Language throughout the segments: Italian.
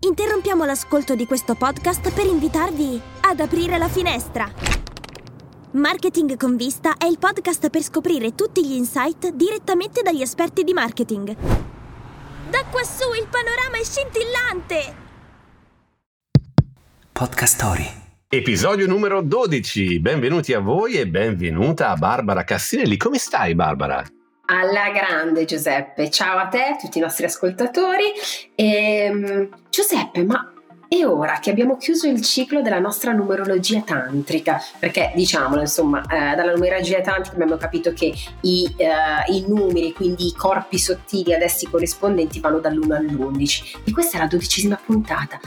Interrompiamo l'ascolto di questo podcast per invitarvi ad aprire la finestra. Marketing con vista è il podcast per scoprire tutti gli insight direttamente dagli esperti di marketing. Da quassù il panorama è scintillante! Podcast Story. Episodio numero 12. Benvenuti a voi e benvenuta a Barbara Cassinelli. Come stai, Barbara? Alla grande Giuseppe, ciao a te, a tutti i nostri ascoltatori. E, Giuseppe, ma è ora che abbiamo chiuso il ciclo della nostra numerologia tantrica, perché diciamolo, insomma, eh, dalla numerologia tantrica abbiamo capito che i, eh, i, numeri, quindi i corpi sottili ad essi corrispondenti, vanno dall'1 all'11. E questa è la dodicesima puntata.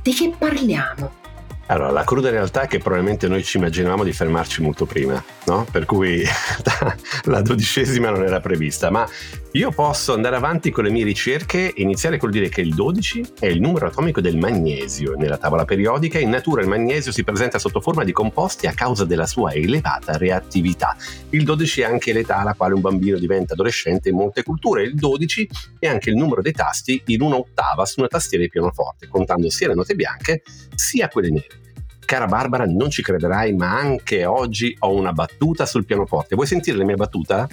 Di che parliamo? Allora, la cruda realtà è che probabilmente noi ci immaginavamo di fermarci molto prima, no? Per cui la dodicesima non era prevista, ma io posso andare avanti con le mie ricerche e iniziare col dire che il 12 è il numero atomico del magnesio. Nella tavola periodica in natura il magnesio si presenta sotto forma di composti a causa della sua elevata reattività. Il 12 è anche l'età alla quale un bambino diventa adolescente in molte culture. Il 12 è anche il numero dei tasti in una ottava su una tastiera di pianoforte, contando sia le note bianche sia quelle nere. Cara Barbara, non ci crederai, ma anche oggi ho una battuta sul pianoforte. Vuoi sentire la mia battuta?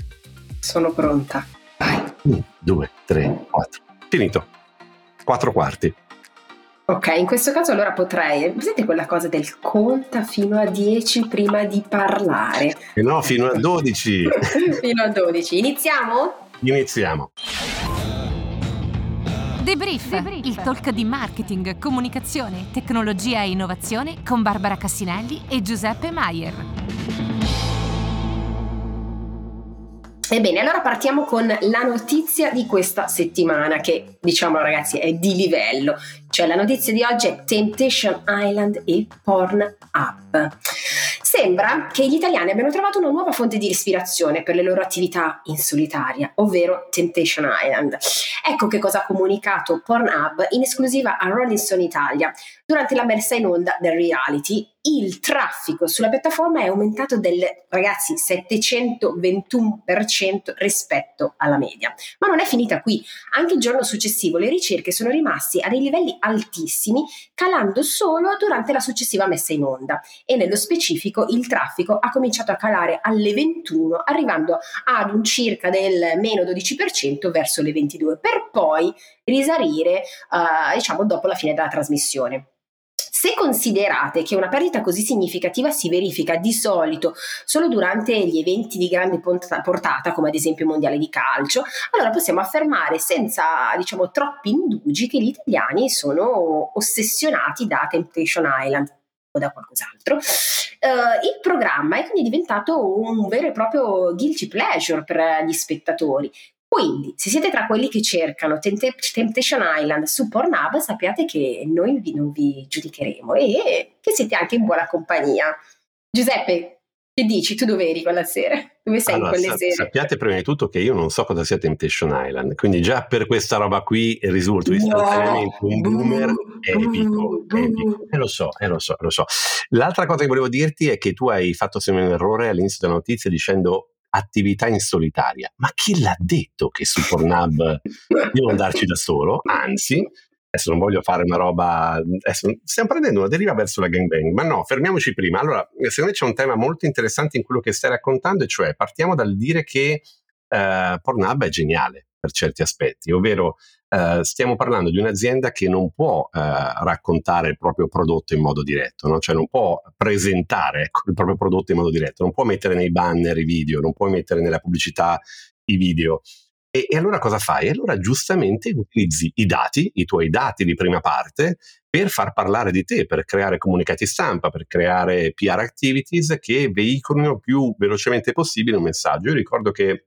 Sono pronta. Vai. 1, 2, 3, 4. Finito. Quattro quarti. Ok, in questo caso allora potrei. Vedete quella cosa del conta fino a 10 prima di parlare? Eh no, fino a 12. fino a 12. Iniziamo? Iniziamo. Debrief, Debrief, il talk di marketing, comunicazione, tecnologia e innovazione con Barbara Cassinelli e Giuseppe Maier. Ebbene, allora partiamo con la notizia di questa settimana che, diciamo ragazzi, è di livello. Cioè la notizia di oggi è Temptation Island e Porn Up. Sembra che gli italiani abbiano trovato una nuova fonte di ispirazione per le loro attività in solitaria, ovvero Temptation Island. Ecco che cosa ha comunicato Pornhub in esclusiva a Rolling Stone Italia. Durante la messa in onda del reality, il traffico sulla piattaforma è aumentato del ragazzi 721% rispetto alla media. Ma non è finita qui. Anche il giorno successivo le ricerche sono rimaste a dei livelli altissimi, calando solo durante la successiva messa in onda. E nello specifico il traffico ha cominciato a calare alle 21, arrivando ad un circa del meno 12% verso le 22, per poi risalire uh, diciamo dopo la fine della trasmissione. Se considerate che una perdita così significativa si verifica di solito solo durante gli eventi di grande portata, come ad esempio il mondiale di calcio, allora possiamo affermare senza diciamo troppi indugi che gli italiani sono ossessionati da Temptation Island o da qualcos'altro. Uh, il programma è quindi diventato un vero e proprio guilty pleasure per gli spettatori. Quindi, se siete tra quelli che cercano Temptation Island su Pornhub, sappiate che noi vi, non vi giudicheremo e che siete anche in buona compagnia. Giuseppe, che dici? Tu dove eri quella sera? Dove sei allora, quelle sa- sere? Sappiate prima di tutto che io non so cosa sia Temptation Island, quindi già per questa roba qui risulto istantaneamente no. un boomer epico, epico. E lo so, e lo so, lo so. L'altra cosa che volevo dirti è che tu hai fatto sempre un errore all'inizio della notizia dicendo attività in solitaria. Ma chi l'ha detto che su Pornhub devo andarci da solo? Anzi, adesso non voglio fare una roba, adesso stiamo prendendo una deriva verso la gangbang, ma no, fermiamoci prima. Allora, secondo me c'è un tema molto interessante in quello che stai raccontando, e cioè partiamo dal dire che eh, Pornhub è geniale per certi aspetti, ovvero eh, stiamo parlando di un'azienda che non può eh, raccontare il proprio prodotto in modo diretto, no? cioè non può presentare ecco, il proprio prodotto in modo diretto, non può mettere nei banner i video, non può mettere nella pubblicità i video. E, e, allora cosa fai? Allora giustamente utilizzi i dati, i tuoi dati di prima parte, per far parlare di te, per creare comunicati stampa, per creare PR activities che veicolino più velocemente possibile un messaggio. Io ricordo che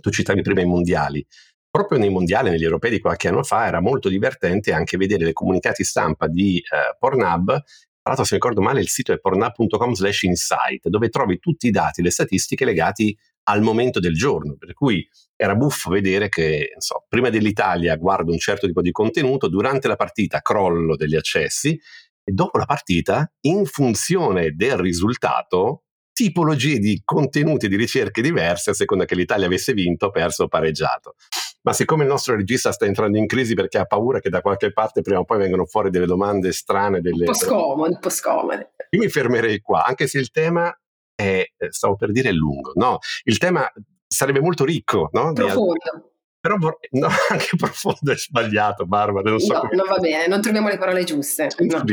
tu citavi prima i mondiali. Proprio nei mondiali, negli europei di qualche anno fa, era molto divertente anche vedere le comunicati stampa di eh, Pornhub tra l'altro, se mi ricordo male, il sito è pornhub.com slash insight, dove trovi tutti i dati, le statistiche legati al momento del giorno. Per cui era buffo vedere che, so, prima dell'Italia guardo un certo tipo di contenuto, durante la partita crollo degli accessi e dopo la partita, in funzione del risultato, tipologie di contenuti di ricerche diverse a seconda che l'Italia avesse vinto, perso o pareggiato. ma siccome il nostro regista sta entrando in crisi perché ha paura che da qualche parte prima o poi vengano fuori delle domande strane, delle... un po' scomode, un po' scomode. Io mi fermerei qua, anche se il tema è, eh, stavo per dire, lungo, no? Il tema sarebbe molto ricco, no? Profondo. Però no, anche profondo è sbagliato, Barbara. Non so no, come... non va bene, non troviamo le parole giuste. No.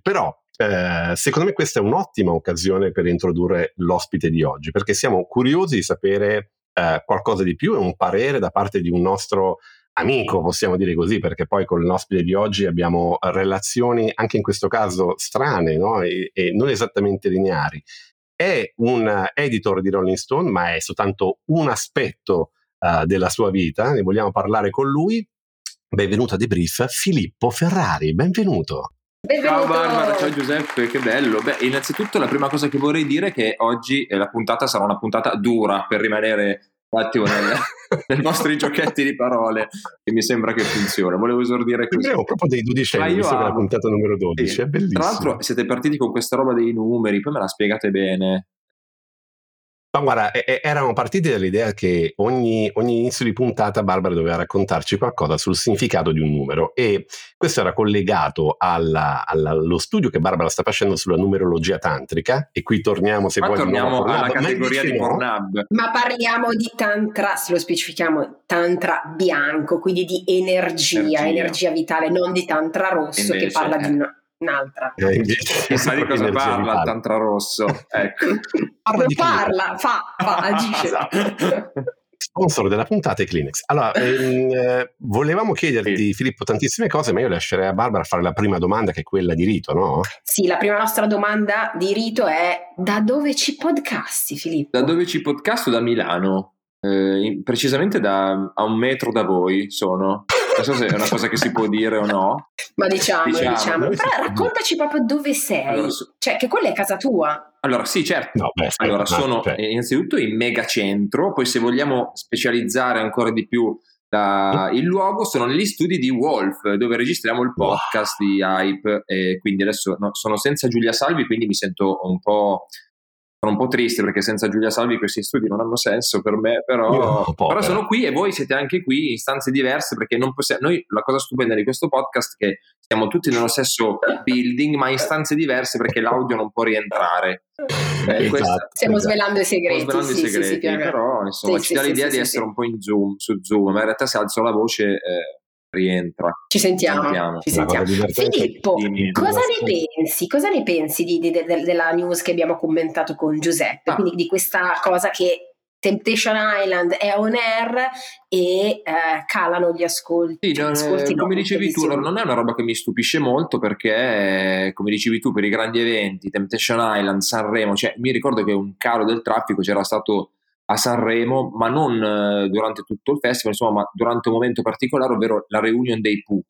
Però eh, secondo me questa è un'ottima occasione per introdurre l'ospite di oggi, perché siamo curiosi di sapere eh, qualcosa di più e un parere da parte di un nostro amico, possiamo dire così, perché poi con l'ospite di oggi abbiamo relazioni anche in questo caso strane no? e, e non esattamente lineari. È un editor di Rolling Stone, ma è soltanto un aspetto uh, della sua vita. Ne vogliamo parlare con lui. Benvenuto a Debrief, Filippo Ferrari. Benvenuto. Benvenuto. Ciao Barbara, ciao Giuseppe, che bello. Beh, innanzitutto la prima cosa che vorrei dire è che oggi la puntata sarà una puntata dura per rimanere un attimo nel, nei nostri giochetti di parole che mi sembra che funziona. Volevo esordire così. Sembriamo proprio dei dodicenni, visto amo. che la puntata numero 12, sì. è bellissimo. Tra l'altro siete partiti con questa roba dei numeri, poi me la spiegate bene. Ma guarda, eravamo partiti dall'idea che ogni, ogni, inizio di puntata Barbara doveva raccontarci qualcosa sul significato di un numero e questo era collegato alla, alla, allo studio che Barbara sta facendo sulla numerologia tantrica e qui torniamo se vuoi torniamo alla categoria di Pornhub. Ma parliamo di tantra, se lo specifichiamo, tantra bianco, quindi di energia, energia, energia vitale, non di tantra rosso Invece, che parla eh. di una un'altra. Eh, Chissà di cosa parla il Tantra Rosso. Ecco. Parla, parla fa, fa, agisce. esatto. Sponsor della puntata è Kleenex. Allora, ehm, eh, volevamo chiederti, sì. Filippo, tantissime cose, ma io lascerei a Barbara fare la prima domanda, che è quella di rito, no? Sì, la prima nostra domanda di rito è: da dove ci podcasti, Filippo? Da dove ci podcasto? Da Milano. Eh, precisamente da, a un metro da voi sono. Non so se è una cosa che si può dire o no. Ma diciamo, diciamo. diciamo. Però raccontaci proprio dove sei. Allora, cioè, che quella è casa tua. Allora, sì, certo. No, beh, allora, sono cioè. innanzitutto in megacentro, poi se vogliamo specializzare ancora di più da, il luogo, sono negli studi di Wolf, dove registriamo il podcast wow. di Hype. E quindi adesso no, sono senza Giulia Salvi, quindi mi sento un po' sono un po' triste perché senza Giulia Salvi questi studi non hanno senso per me, però, oh, però sono qui e voi siete anche qui in stanze diverse perché non possiamo, noi la cosa stupenda di questo podcast è che siamo tutti nello stesso building ma in stanze diverse perché l'audio non può rientrare. Eh, esatto, stiamo esatto. svelando i segreti, svelando sì, i segreti sì, sì, però insomma ci dà l'idea di essere un po' in zoom, su zoom, ma in realtà se alzo la voce... Eh, rientra. Ci sentiamo. sentiamo. Ci sentiamo. Filippo, cosa ne pensi? Cosa ne pensi di, di, de, de, della news che abbiamo commentato con Giuseppe? Ah. Quindi di questa cosa che Temptation Island è on air e eh, calano gli ascolti. Sì, non, ascolti come no, dicevi tu, non è una roba che mi stupisce molto perché, come dicevi tu, per i grandi eventi, Temptation Island, Sanremo, cioè mi ricordo che un calo del traffico c'era stato a Sanremo, ma non eh, durante tutto il festival, insomma, ma durante un momento particolare, ovvero la reunion dei Pooh.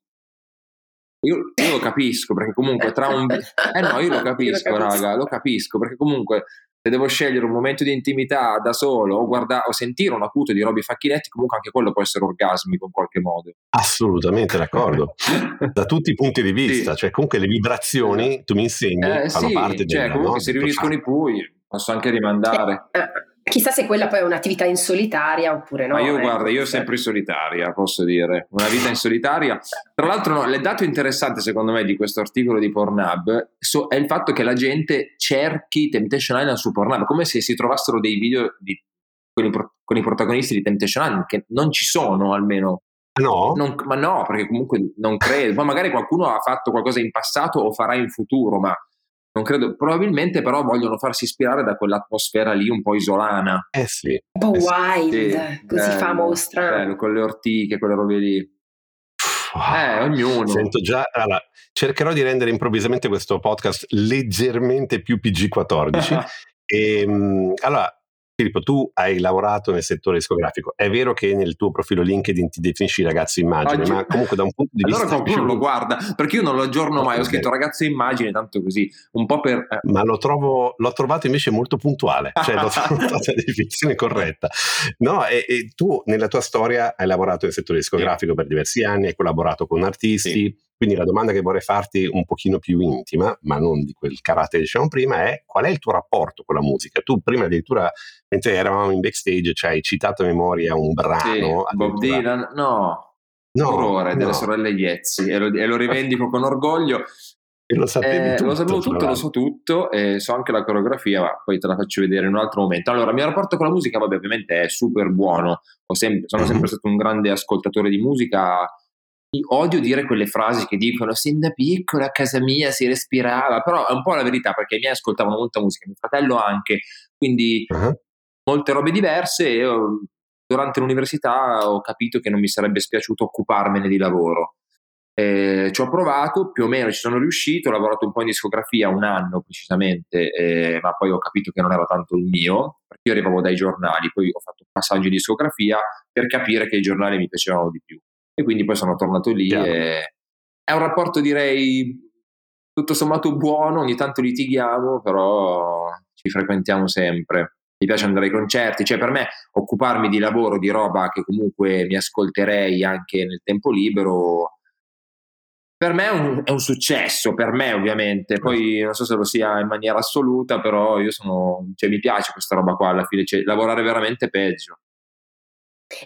Io, io, lo capisco perché comunque tra un... Eh no, io lo capisco, lo capisco. raga, lo capisco perché comunque se devo scegliere un momento di intimità da solo o, guarda- o sentire un acuto di Roby Facchinetti, comunque anche quello può essere orgasmico in qualche modo. Assolutamente d'accordo, da tutti i punti di vista, sì. cioè comunque le vibrazioni, tu mi insegni, eh, fanno sì, parte cioè, comunque no? si riuniscono i pui, posso anche rimandare. Eh, eh. Chissà se quella poi è un'attività in solitaria oppure no. Ma io eh, guarda, io sempre in solitaria, posso dire, una vita in solitaria. Tra l'altro, no, il dato interessante secondo me di questo articolo di Pornhub so, è il fatto che la gente cerchi Temptation Island su Pornhub, come se si trovassero dei video di, con, i, con, i, protagonisti di Temptation Island, che non ci sono almeno. No? Non, ma no, perché comunque non credo. Poi magari qualcuno ha fatto qualcosa in passato o farà in futuro, ma non credo, probabilmente però vogliono farsi ispirare da quell'atmosfera lì un po' isolana. Eh sì. Un po' eh wild, sì. così bello, fa mostra. Bello, con le ortiche, quelle robe lì. Eh, ognuno. Sento già, allora, cercherò di rendere improvvisamente questo podcast leggermente più PG14. e, ehm, Filippo, tu hai lavorato nel settore discografico. È vero che nel tuo profilo LinkedIn ti definisci ragazzo immagine, Oggi... ma comunque da un punto di allora vista. Allora qualcuno più... lo guarda, perché io non lo aggiorno mai. Ho scritto ragazzo immagine, tanto così, un po' per. Eh. Ma lo trovo, l'ho trovato invece molto puntuale, cioè l'ho trovato la definizione corretta. No, e, e, tu nella tua storia hai lavorato nel settore discografico sì. per diversi anni, hai collaborato con artisti. Sì Quindi la domanda che vorrei farti un pochino più intima, ma non di quel carattere che dicevamo prima, è qual è il tuo rapporto con la musica? Tu prima addirittura, mentre eravamo in backstage, ci hai citato a memoria un brano. Sì, Bob Dylan, no. No, Orrore no. delle sorelle Iezzi e lo, e lo rivendico con orgoglio. E lo sapevi eh, tutto, lo sapevo tutto, lo so tutto, e so anche la coreografia, ma poi te la faccio vedere in un altro momento. Allora, il mio rapporto con la musica, vabbè, ovviamente è super buono. Sem- sono sempre stato un grande ascoltatore di musica. Odio dire quelle frasi che dicono sin da piccola a casa mia si respirava, però è un po' la verità perché i miei ascoltavano molta musica, mio fratello anche, quindi uh-huh. molte robe diverse e durante l'università ho capito che non mi sarebbe spiaciuto occuparmene di lavoro eh, ci ho provato, più o meno ci sono riuscito, ho lavorato un po' in discografia, un anno precisamente, eh, ma poi ho capito che non era tanto il mio, perché io arrivavo dai giornali, poi ho fatto un passaggio di discografia per capire che i giornali mi piacevano di più. E quindi poi sono tornato lì Chiaro. e è un rapporto direi tutto sommato buono, ogni tanto litighiamo, però ci frequentiamo sempre. Mi piace andare ai concerti, cioè per me occuparmi di lavoro, di roba che comunque mi ascolterei anche nel tempo libero per me è un, è un, successo, per me ovviamente, poi non so se lo sia in maniera assoluta, però io sono, cioè, mi piace questa roba qua alla fine, cioè, lavorare veramente peggio.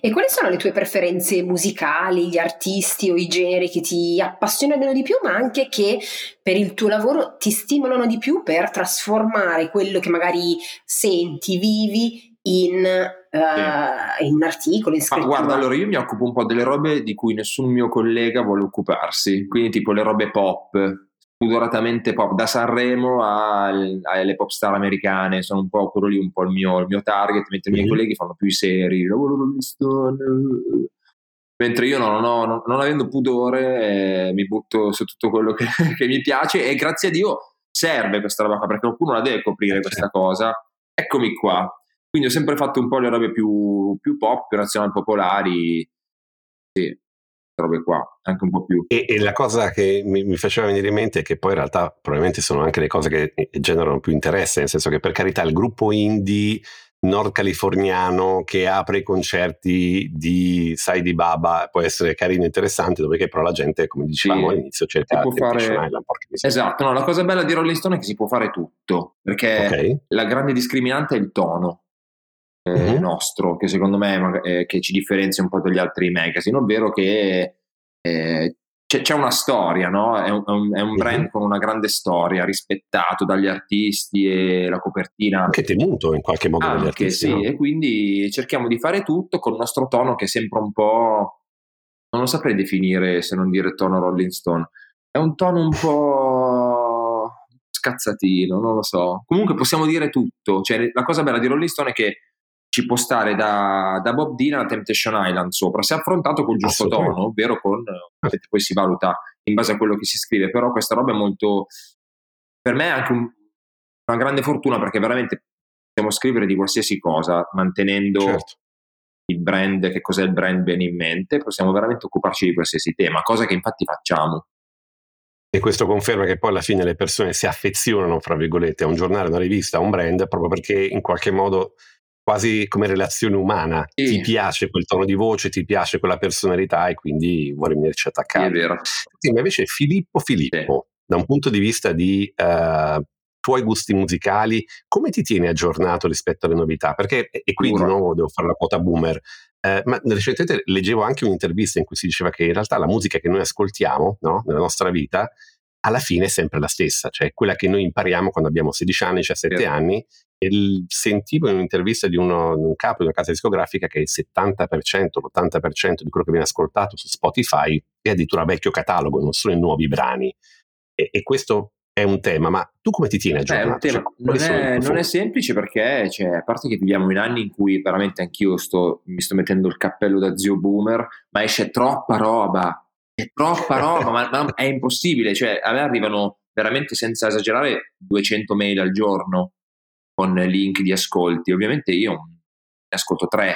E quali sono le tue preferenze musicali, gli artisti o i generi che ti appassionano di più, ma anche che per il tuo lavoro ti stimolano di più per trasformare quello che magari senti, vivi in, uh, in articoli, in scrittura. Ma guarda, allora io mi occupo un po' delle robe di cui nessun mio collega vuole occuparsi, quindi tipo le robe pop, spudoratamente pop, da Sanremo alle pop star americane, sono un po' quello lì, un po' il mio, il mio target, mentre mm-hmm. i miei colleghi fanno più i seri, mentre io non, ho, non, non avendo pudore eh, mi butto su tutto quello che, che, mi piace e grazie a Dio serve questa roba qua perché qualcuno la deve coprire questa certo. cosa. Eccomi qua. Quindi ho sempre fatto un po' le robe più, più pop, più nazionali popolari, sì, robe qua, anche un po' più. E, e la cosa che mi, mi, faceva venire in mente è che poi in realtà probabilmente sono anche le cose che eh, generano più interesse, nel senso che per carità il gruppo indie nord californiano che apre i concerti di Sai di Baba può essere carino e interessante, dove però la gente, come dicevamo sì, all'inizio, cerca di fare... Island, esatto, no, la cosa bella di Rolling Stone è che si può fare tutto, perché okay. la grande discriminante è il tono mm-hmm. nostro, che secondo me eh, che ci differenzia un po' dagli altri magazine, ovvero che eh, c'è, c'è, una storia, no? è, un, è un, brand mm-hmm. con una grande storia, rispettato dagli artisti e la copertina. Anche temuto in qualche modo anche, dagli artisti. Sì, no? e quindi cerchiamo di fare tutto con il nostro tono che è sempre un po'... non lo saprei definire se non dire tono Rolling Stone. È un tono un po' scazzatino, non lo so. Comunque possiamo dire tutto. Cioè, la cosa bella di Rolling Stone è che ci può stare da, da, Bob Dylan a Temptation Island sopra, se affrontato col giusto tono, ovvero con, poi si valuta in base a quello che si scrive, però questa roba è molto, per me è anche un, una grande fortuna perché veramente possiamo scrivere di qualsiasi cosa, mantenendo certo. il brand, che cos'è il brand bene in mente, possiamo veramente occuparci di qualsiasi tema, cosa che infatti facciamo. E questo conferma che poi alla fine le persone si affezionano, fra virgolette, a un giornale, a una rivista, a un brand, proprio perché in qualche modo quasi come relazione umana. Sì. Ti piace quel tono di voce, ti piace quella personalità e quindi vuoi venirci attaccare. È vero. Sì, ma invece Filippo Filippo, da un punto di vista di uh, tuoi gusti musicali, come ti tieni aggiornato rispetto alle novità? Perché, e qui di nuovo devo fare la quota boomer, eh, ma recentemente leggevo anche un'intervista in cui si diceva che in realtà la musica che noi ascoltiamo no, nella nostra vita alla fine è sempre la stessa, cioè quella che noi impariamo quando abbiamo 16 anni, 17 yeah. anni. E sentivo in un'intervista di uno, un capo di una casa discografica che il 70%, l'80% di quello che viene ascoltato su Spotify è addirittura vecchio catalogo, non sono i nuovi brani. E, e questo è un tema, ma tu come ti tieni aggiornato? Cioè, non, è, non, è, semplice perché, cioè, a parte che viviamo in anni in cui veramente anch'io sto, mi sto mettendo il cappello da zio boomer, ma esce troppa roba, è troppa roba, ma, ma, è impossibile. Cioè, a me arrivano veramente senza esagerare 200 mail al giorno con link di ascolti. Ovviamente io ne ascolto tre.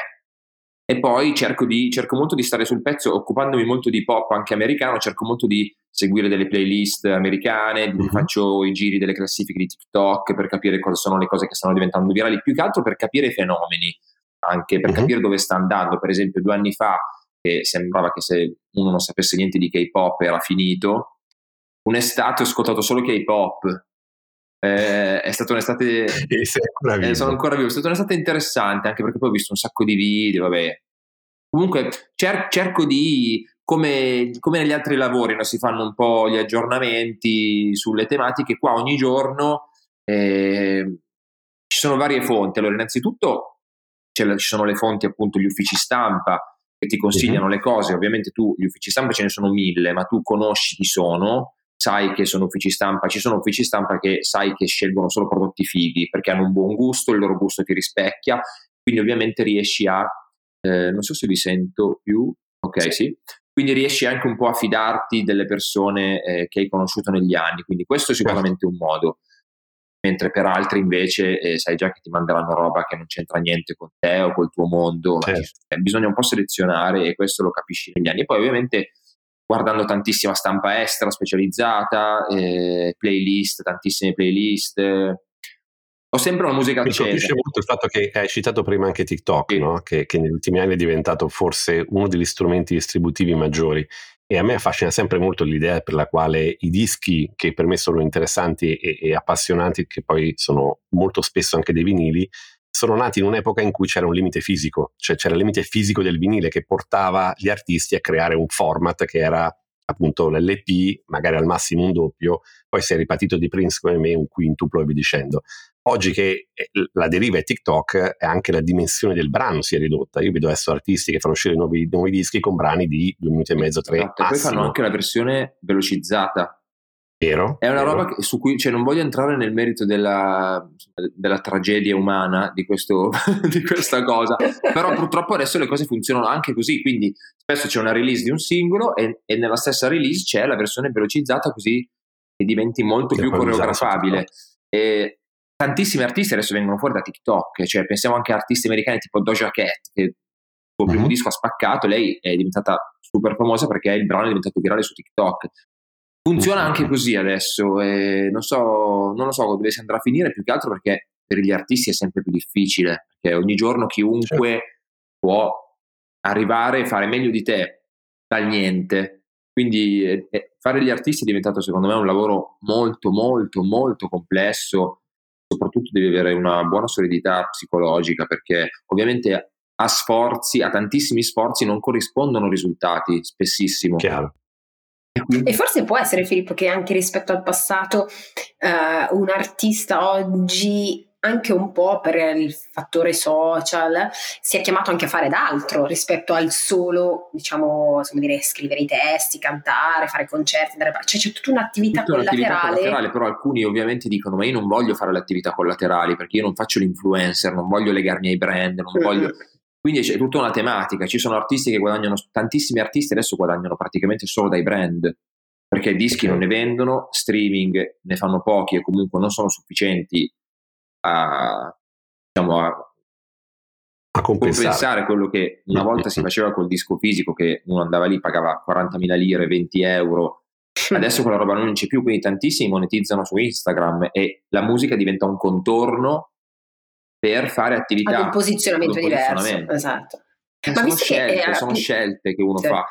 E poi cerco, di, cerco molto di stare sul pezzo, occupandomi molto di pop anche americano, cerco molto di seguire delle playlist americane, uh-huh. faccio i giri delle classifiche di TikTok per capire cosa sono le cose che stanno diventando virali, più che altro per capire i fenomeni, anche per uh-huh. capire dove sta andando. Per esempio, due anni fa che sembrava che se uno non sapesse niente di K-pop era finito, un'estate ho ascoltato solo K-pop. Eh, è stata un'estate. Ancora. Eh, sono ancora vivo. È stata un'estate interessante anche perché poi ho visto un sacco di video. Vabbè. Comunque cer- cerco di. Come, come, negli altri lavori no? si fanno un po' gli aggiornamenti sulle tematiche, qua ogni giorno eh, ci sono varie fonti. Allora, innanzitutto ci sono le fonti, appunto, gli uffici stampa che ti consigliano le cose. Ovviamente tu, gli uffici stampa ce ne sono mille, ma tu conosci chi sono, sai che sono uffici stampa. Ci sono uffici stampa che sai che scelgono solo prodotti fighi perché hanno un buon gusto, il loro gusto ti rispecchia. Quindi, ovviamente, riesci a. Eh, non so se vi sento più. Ok, sì. Quindi riesci anche un po' a fidarti delle persone eh, che hai conosciuto negli anni. Quindi, questo è certo. sicuramente un modo mentre per altri invece eh, sai già che ti manderanno roba che non c'entra niente con te o col tuo mondo. Certo. Eh, bisogna un po' selezionare e questo lo capisci negli anni. E poi ovviamente guardando tantissima stampa estera specializzata, eh, playlist, tantissime playlist. ho sempre una musica accesa. Mi colpisce molto il fatto che hai citato prima anche TikTok, sì. no? che, che negli ultimi anni è diventato forse uno degli strumenti distributivi maggiori e a me affascina sempre molto l'idea per la quale i dischi che per me sono interessanti e, e, appassionanti, che poi sono molto spesso anche dei vinili, sono nati in un'epoca in cui c'era un limite fisico, cioè c'era il limite fisico del vinile che portava gli artisti a creare un format che era appunto l'LP, magari al massimo un doppio, poi si è ripartito di Prince come me un quintuplo e via dicendo. Oggi che eh, la deriva è TikTok, anche la dimensione del brano si è ridotta. Io vedo adesso artisti che fanno uscire nuovi, nuovi dischi con brani di due minuti e mezzo, tre. Esatto, poi fanno anche la versione velocizzata. Vero? È una vero. roba che, su cui cioè, non voglio entrare nel merito della, della tragedia umana di, questo, di questa cosa, però purtroppo adesso le cose funzionano anche così. Quindi spesso c'è una release di un singolo e, e nella stessa release c'è la versione velocizzata così che diventi molto che più coreografabile. E tantissimi artisti adesso vengono fuori da TikTok, cioè pensiamo anche a artisti americani tipo Doja Cat, che il suo primo mm-hmm. disco ha spaccato, lei è diventata super famosa perché il brano è diventato virale su TikTok. Funziona mm-hmm. anche così adesso, e non, so, non lo so dove si andrà a finire, più che altro perché per gli artisti è sempre più difficile, perché ogni giorno chiunque certo. può arrivare e fare meglio di te dal niente. Quindi eh, fare gli artisti è diventato secondo me un lavoro molto molto molto complesso soprattutto devi avere una buona solidità psicologica perché ovviamente a sforzi, a tantissimi sforzi non corrispondono risultati spessissimo. Chiaro. E forse può essere Filippo che anche rispetto al passato uh, un artista oggi anche un po' per il fattore social, si è chiamato anche a fare d'altro rispetto al solo, diciamo, come dire, scrivere i testi, cantare, fare concerti, andare cioè c'è tutta un'attività tutta collaterale. collaterale. Però alcuni ovviamente dicono, ma io non voglio fare le attività collaterali perché io non faccio l'influencer, non voglio legarmi ai brand, non mm. voglio... Quindi c'è tutta una tematica, ci sono artisti che guadagnano, tantissimi artisti adesso guadagnano praticamente solo dai brand, perché dischi non ne vendono, streaming ne fanno pochi e comunque non sono sufficienti a, diciamo, a, a compensare. compensare. quello che una volta si faceva col disco fisico, che uno andava lì, pagava 40.000 lire, 20 euro. Adesso quella roba non c'è più, quindi tantissimi monetizzano su Instagram e la musica diventa un contorno per fare attività. Ad un posizionamento diverso. Esatto. Ma sono, scelte, che, sono scelte che uno sì. fa.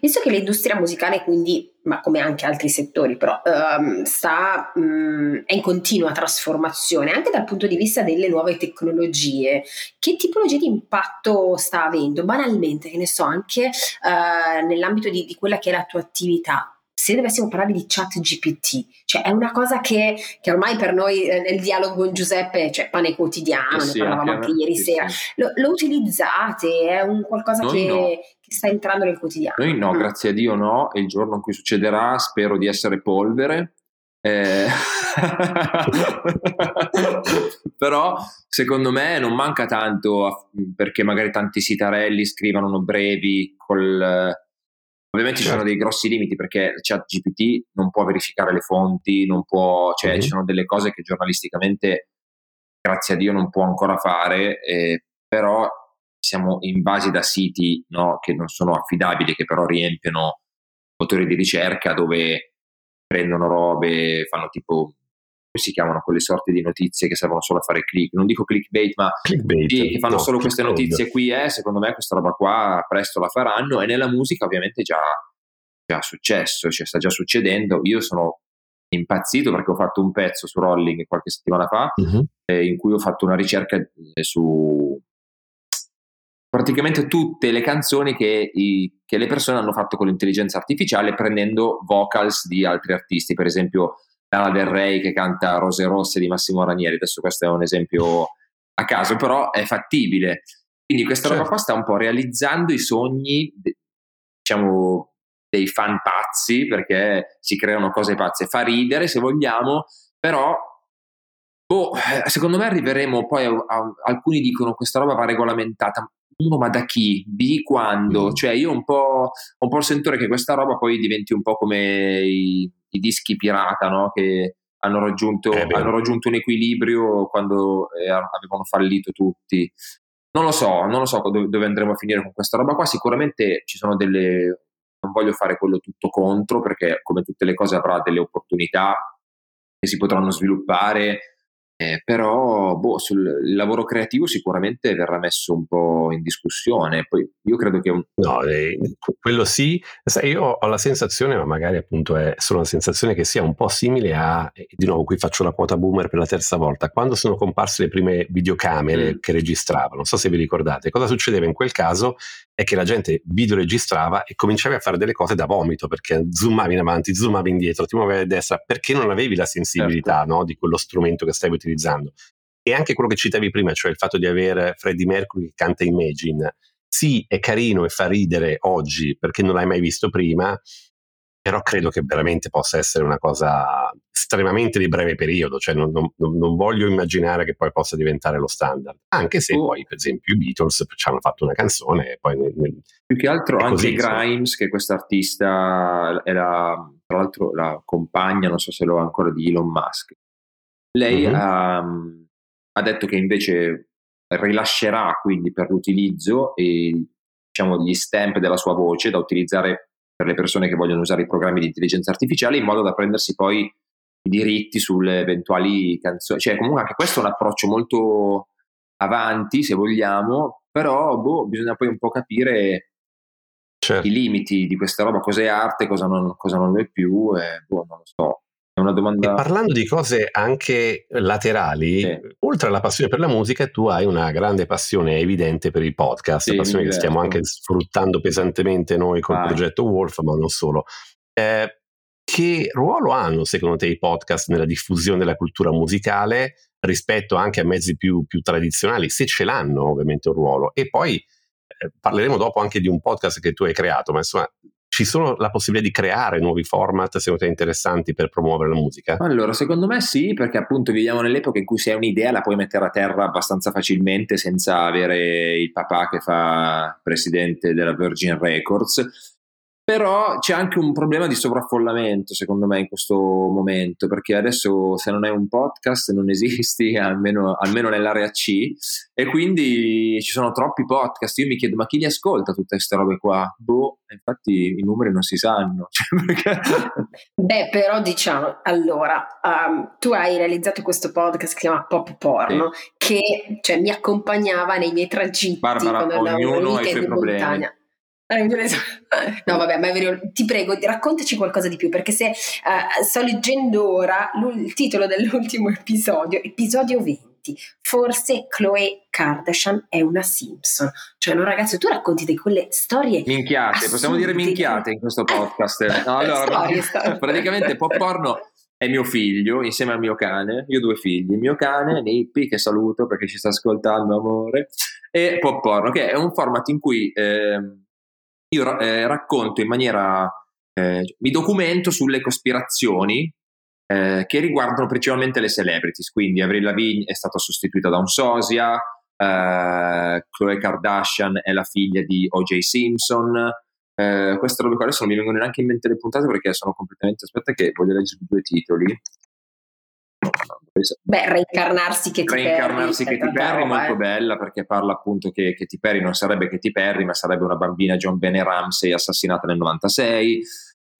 Visto che l'industria musicale, quindi, ma come anche altri settori, però um, sta, um, è in continua trasformazione anche dal punto di vista delle nuove tecnologie, che tipologia di impatto sta avendo? Banalmente, che ne so, anche uh, nell'ambito di, di quella che è la tua attività, se dovessimo parlare di chat GPT, cioè è una cosa che, che ormai per noi eh, nel dialogo con Giuseppe, cioè pane quotidiano, eh sì, ne parlavamo anche ieri sì, sera, sì. Lo, lo, utilizzate? È un qualcosa che, no. Che, sta entrando nel quotidiano? Noi no, mm. grazie a Dio no, e il giorno in cui succederà spero di essere polvere. Eh, però secondo me non manca tanto perché magari tanti sitarelli scrivano brevi col Ovviamente certo. ci sono dei grossi limiti perché chat GPT non può verificare le fonti, non può, cioè mm-hmm. ci sono delle cose che giornalisticamente, grazie a Dio, non può ancora fare, eh, però siamo invasi da siti no, che non sono affidabili, che però riempiono motori di ricerca dove prendono robe, fanno tipo come si chiamano quelle sorti di notizie che servono solo a fare click, non dico clickbait, ma clickbait, sì, che fanno no, solo queste notizie qui, eh, secondo me questa roba qua presto la faranno e nella musica ovviamente già, già successo, cioè sta già succedendo. Io sono impazzito perché ho fatto un pezzo su Rolling qualche settimana fa uh-huh. eh, in cui ho fatto una ricerca eh, su praticamente tutte le canzoni che, i, che, le persone hanno fatto con l'intelligenza artificiale prendendo vocals di altri artisti, per esempio Lana Del Rey che canta Rose Rosse di Massimo Ranieri, adesso questo è un esempio a caso, però è fattibile. Quindi questa certo. roba qua sta un po' realizzando i sogni, diciamo, dei fan pazzi, perché si creano cose pazze. Fa ridere se vogliamo, però boh, secondo me arriveremo poi a, a, alcuni dicono questa roba va regolamentata. Uno, ma da chi? B quando? Mm. Cioè, io un po', ho un po' il sentore che questa roba poi diventi un po' come i, i dischi pirata, no? Che hanno raggiunto, hanno raggiunto, un equilibrio quando eh, avevano fallito tutti. Non lo so, non lo so dove, dove andremo a finire con questa roba qua. Sicuramente ci sono delle. Non voglio fare quello tutto contro perché, come tutte le cose, avrà delle opportunità che si potranno sviluppare eh, però boh, sul lavoro creativo sicuramente verrà messo un po' in discussione. Poi io credo che. Un... No, eh, quello sì. Sai, io ho la sensazione, ma magari appunto è solo una sensazione che sia un po' simile a. Di nuovo, qui faccio la quota boomer per la terza volta. Quando sono comparse le prime videocamere mm. che registravano, non so se vi ricordate, cosa succedeva in quel caso è che la gente videoregistrava e cominciavi a fare delle cose da vomito perché zoomavi in avanti, zoomavi indietro, ti muovevi a destra perché non avevi la sensibilità certo. no, di quello strumento che stavi utilizzando. E anche quello che citavi prima, cioè il fatto di avere Freddie Mercury che canta Imagine, sì, è carino e fa ridere oggi perché non l'hai mai visto prima, però credo che veramente possa essere una cosa estremamente di breve periodo, cioè non, non, non, voglio immaginare che poi possa diventare lo standard, anche se oh. poi per esempio i Beatles ci hanno fatto una canzone e poi... Nel, nel, Più che altro anche così, Grimes, che questa artista era tra l'altro la compagna, non so se lo ha ancora, di Elon Musk, lei mm-hmm. ha, ha detto che invece rilascerà quindi per l'utilizzo e diciamo gli stamp della sua voce da utilizzare per le persone che vogliono usare i programmi di intelligenza artificiale in modo da prendersi poi diritti sulle eventuali canzoni. Cioè, comunque anche questo è un approccio molto avanti, se vogliamo, però boh, bisogna poi un po' capire certo. i limiti di questa roba, cosa è arte, cosa non, cosa non è più, e boh, non lo so. È una domanda. E parlando di cose anche laterali, sì. oltre alla passione per la musica, tu hai una grande passione evidente per il podcast, sì, passione che stiamo anche sfruttando pesantemente noi col Vai. progetto Wolf, ma non solo. Eh, che ruolo hanno secondo te i podcast nella diffusione della cultura musicale rispetto anche a mezzi più, più tradizionali? Se ce l'hanno ovviamente un ruolo. E poi eh, parleremo dopo anche di un podcast che tu hai creato, ma insomma ci sono la possibilità di creare nuovi format secondo te interessanti per promuovere la musica? Allora, secondo me sì, perché appunto viviamo nell'epoca in cui se hai un'idea la puoi mettere a terra abbastanza facilmente senza avere il papà che fa presidente della Virgin Records però c'è anche un problema di sovraffollamento, secondo me, in questo momento, perché adesso se non hai un podcast non esisti, almeno, almeno nell'area C, e quindi ci sono troppi podcast. Io mi chiedo, ma chi li ascolta tutte queste robe qua? Boh, infatti i numeri non si sanno. Cioè, Beh, però diciamo, allora, um, tu hai realizzato questo podcast che si chiama Pop Porno, sì. che cioè, mi accompagnava nei miei tragitti Barbara, quando andavo in weekend in montagna. No, vabbè, ma è vero, ti prego, raccontaci qualcosa di più, perché se uh, sto leggendo ora il titolo dell'ultimo episodio, episodio 20, forse Chloe Kardashian è una Simpson. Cioè, no, ragazzi, tu racconti di quelle storie. Minchiate, assurde. possiamo dire minchiate in questo podcast. No, allora, storie, storie. praticamente pop porno è mio figlio insieme al mio cane. Io ho due figli, il mio cane, Nippi, che saluto perché ci sta ascoltando, amore, e pop porno, che è un format in cui. Eh, io eh, racconto in maniera, eh, mi documento sulle cospirazioni eh, che riguardano principalmente le celebrities, quindi Avril Lavigne è stata sostituita da un sosia, eh, Chloe Kardashian è la figlia di O.J. Simpson, eh, queste robe qua adesso non mi vengono neanche in mente le puntate perché sono completamente, aspetta che voglio leggere due titoli. Beh, reincarnarsi che ti reincarnarsi Perry. Katy Perry è molto eh. bella perché parla appunto che Katy Perry non sarebbe Katy Perry ma sarebbe una bambina John Bene Ramsey assassinata nel 96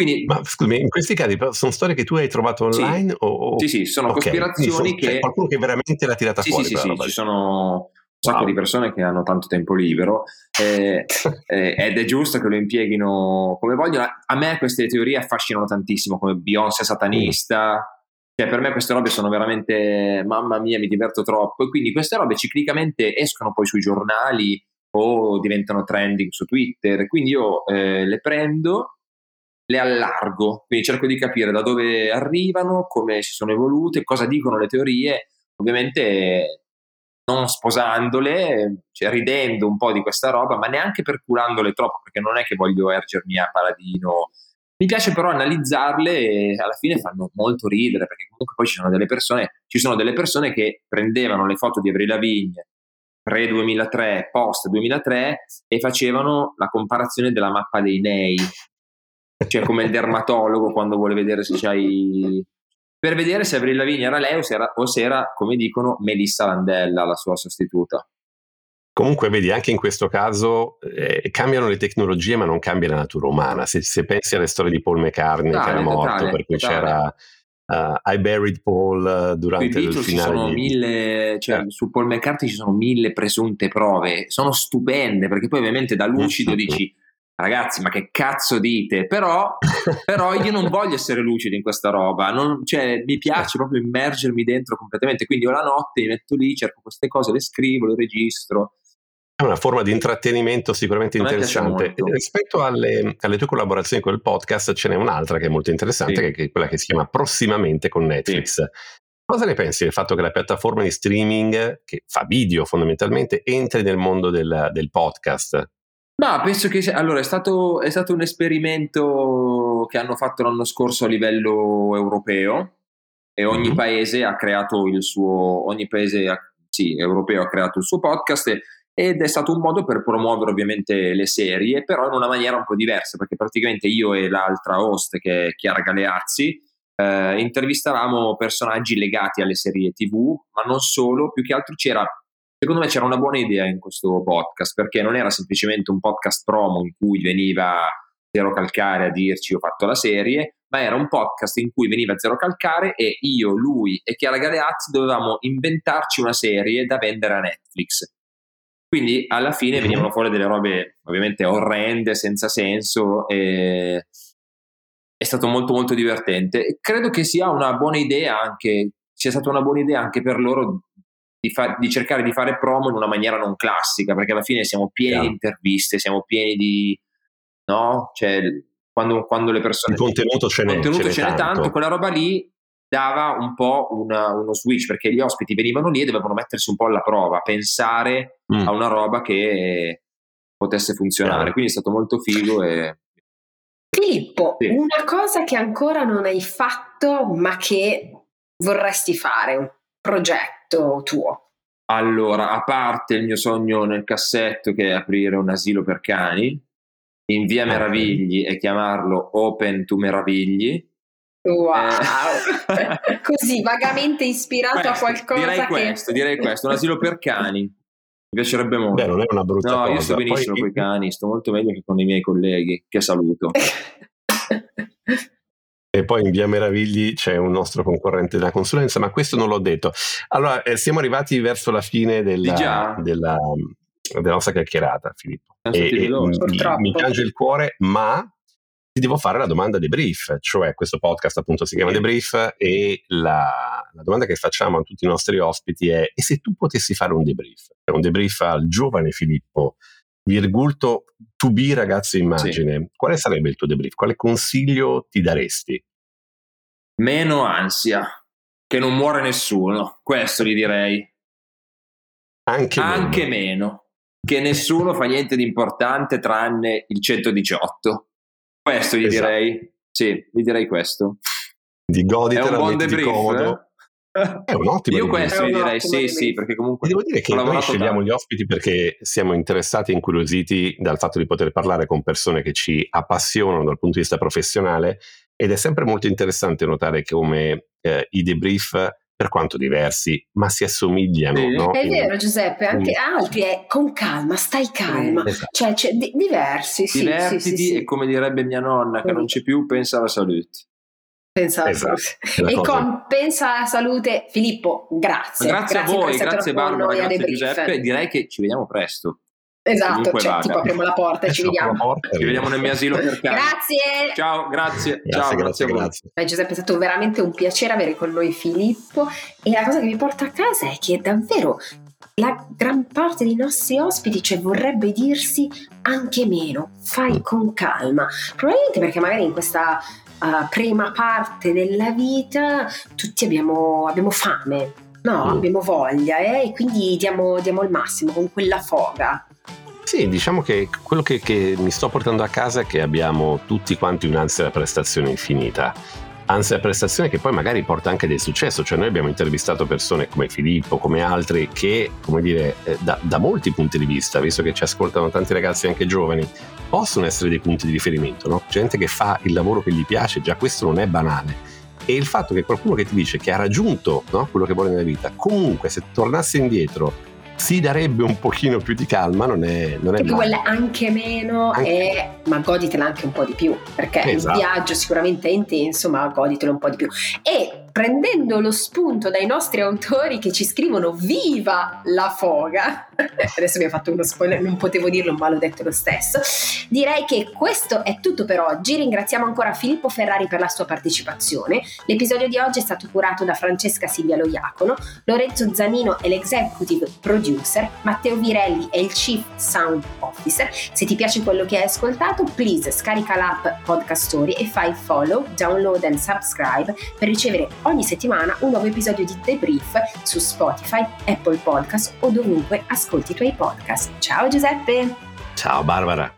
quindi, ma scusami, in questi casi sono storie che tu hai trovato online? Sì, o, sì, sì, sono okay. cospirazioni sono, che... C'è qualcuno che veramente l'ha tirata sì, fuori. Sì, sì, sì, ci sono sacco wow. di persone che hanno tanto tempo libero eh, eh, ed è giusto che lo impieghino come vogliono. A me queste teorie affascinano tantissimo, come Beyoncé satanista. Cioè, per me queste robe sono veramente, mamma mia, mi diverto troppo. E quindi queste robe ciclicamente escono poi sui giornali o diventano trending su Twitter. Quindi io eh, le prendo, le allargo, quindi cerco di capire da dove arrivano, come si sono evolute, cosa dicono le teorie. Ovviamente non sposandole, cioè ridendo un po' di questa roba, ma neanche perculandole troppo, perché non è che voglio ergermi a paladino. Mi piace però analizzarle e alla fine fanno molto ridere, perché comunque poi ci sono delle persone, sono delle persone che prendevano le foto di Avril Lavigne pre 2003, post 2003 e facevano la comparazione della mappa dei nei. Cioè come il dermatologo quando vuole vedere se c'hai per vedere se Avril Lavigne era lei o se era, o se era, come dicono, Melissa Landella, la sua sostituta. Comunque, vedi, anche in questo caso eh, cambiano le tecnologie, ma non cambia la natura umana. Se, se pensi alle storie di Paul McCartney totale, che era morto, totale, per cui totale. c'era uh, I Buried Paul uh, durante il finale. Ci sono di... mille, cioè, eh. su Paul McCartney ci sono mille presunte prove, sono stupende, perché poi ovviamente da lucido dici ragazzi, ma che cazzo dite? Però, però io non voglio essere lucido in questa roba, non, cioè, mi piace proprio immergermi dentro completamente, quindi io la notte mi metto lì, cerco queste cose, le scrivo, le registro. È una forma di intrattenimento sicuramente interessante. Rispetto alle, alle, tue collaborazioni con il podcast, ce n'è un'altra che è molto interessante, sì. che è quella che si chiama Prossimamente con Netflix. Sì. Cosa ne pensi del fatto che la piattaforma di streaming, che fa video fondamentalmente, entri nel mondo del, del podcast? No, penso che allora, è, stato, è stato un esperimento che hanno fatto l'anno scorso a livello europeo e ogni mm-hmm. paese ha creato il suo, ogni paese sì, europeo ha creato il suo podcast ed è stato un modo per promuovere ovviamente le serie, però in una maniera un po' diversa, perché praticamente io e l'altra host che è Chiara Galeazzi eh, intervistavamo personaggi legati alle serie TV, ma non solo, più che altro c'era Secondo me c'era una buona idea in questo podcast perché non era semplicemente un podcast promo in cui veniva Zero Calcare a dirci ho fatto la serie, ma era un podcast in cui veniva Zero Calcare e io, lui e Chiara Galeazzi dovevamo inventarci una serie da vendere a Netflix. Quindi alla fine mm-hmm. venivano fuori delle robe ovviamente orrende, senza senso e è stato molto molto divertente. E credo che sia una buona idea anche, sia stata una buona idea anche per loro di, fa- di, cercare di fare promo in una maniera non classica, perché alla fine siamo pieni yeah. di interviste, siamo pieni di... no? Cioè, quando, quando le persone... Il contenuto ce n'è, contenuto ce n'è, ce n'è tanto, quella roba lì dava un po' una, uno switch, perché gli ospiti venivano lì e dovevano mettersi un po' alla prova, pensare mm. a una roba che potesse funzionare. Yeah. Quindi è stato molto figo e... Filippo, sì. una cosa che ancora non hai fatto ma che vorresti fare, un progetto progetto tuo? Allora, a parte il mio sogno nel cassetto che è aprire un asilo per cani, in via Meravigli e chiamarlo Open to Meravigli. Wow, così vagamente ispirato questo, a qualcosa. Direi che... questo, direi questo, un asilo per cani. Mi piacerebbe molto. Beh, non è una brutta no, cosa. No, io sto benissimo Poi... con i cani, sto molto meglio che con i miei colleghi, che saluto. E poi in via Meravigli c'è un nostro concorrente della consulenza, ma questo non l'ho detto. Allora, eh, siamo arrivati verso la fine della, della, della nostra chiacchierata, Filippo. E, e mi, mi piange il cuore, ma ti devo fare la domanda debrief, cioè questo podcast appunto si chiama debrief e la, la, domanda che facciamo a tutti i nostri ospiti è e se tu potessi fare un debrief, un debrief al giovane Filippo virgulto to be ragazzo immagine, sì. quale sarebbe il tuo debrief? Quale consiglio ti daresti? Meno ansia, che non muore nessuno, questo gli direi. Anche, Anche meno. meno. Che nessuno fa niente di importante tranne il 118. Questo gli esatto. direi. Sì, gli direi questo. Di goditela, È un buon debrief, comodo. Eh? È un ottimo Io questo vi direi sì, sì, perché comunque... devo dire che noi scegliamo tanto. gli ospiti perché siamo interessati e incuriositi dal fatto di poter parlare con persone che ci appassionano dal punto di vista professionale ed è sempre molto interessante notare come eh, i debrief per quanto diversi, ma si assomigliano. Sì. No? È vero Giuseppe, anche mm. altri è con calma, stai calma, esatto. cioè, cioè di- diversi. Sì, Divertiti sì, sì, e come direbbe mia nonna che non c'è più, pensa alla salute. Pensa Esatto, e cosa- con Pensa alla salute, Filippo, grazie. Grazie, a voi, grazie con Barbara, grazie. Giuseppe. Direi che ci vediamo presto. Esatto, cioè vada. tipo apriamo la porta e ci vediamo. porta Ci vediamo nel mio asilo per cani. Grazie. Ciao, grazie. Grazie, Ciao, grazie, grazie. Beh, Giuseppe è stato veramente un piacere avere con noi Filippo e la cosa che mi porta a casa è che davvero la gran parte dei nostri ospiti cioè, vorrebbe dirsi anche meno, fai Mm. con calma, probabilmente perché magari in questa uh, prima parte della vita tutti abbiamo, abbiamo fame, no? Mm. abbiamo voglia eh? e quindi diamo, diamo il massimo con quella foga. Sì, diciamo che quello che, che mi sto portando a casa è che abbiamo tutti quanti un'ansia da prestazione infinita. Ansia da prestazione che poi magari porta anche del successo, cioè noi abbiamo intervistato persone come Filippo, come altri, che, come dire, eh, da, da molti punti di vista, visto che ci ascoltano tanti ragazzi anche giovani, possono essere dei punti di riferimento, no? Gente che fa il lavoro che gli piace, già questo non è banale. E il fatto che qualcuno che ti dice che ha raggiunto no, quello che vuole nella vita, comunque se tornasse indietro si darebbe un pochino più di calma, non è, non è quella anche meno Anche- è, ma goditela anche un po' di più, perché Esatto. il viaggio sicuramente è intenso, ma goditelo un po' di più. E prendendo lo spunto dai nostri autori che ci scrivono viva la foga, adesso mi ha fatto uno spoiler, non potevo dirlo, ma l'ho detto lo stesso, direi che questo è tutto per oggi. Ringraziamo ancora Filippo Ferrari per la sua partecipazione. L'episodio di oggi è stato curato da Francesca Silvia Loiacono, Lorenzo Zanino è l'executive producer, Matteo Virelli è il chief sound officer. Se ti piace quello che hai ascoltato, please scarica l'app Podcast Story e fai follow, download and subscribe per ricevere settimana un nuovo episodio di The Brief su Spotify, Apple Podcast o dovunque ascolti i tuoi podcast. Ciao Giuseppe! Ciao Barbara.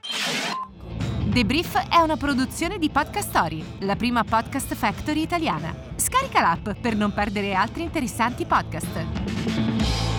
The Brief è una produzione di Podcast Story, la prima podcast factory italiana. Scarica l'app per non perdere altri interessanti podcast.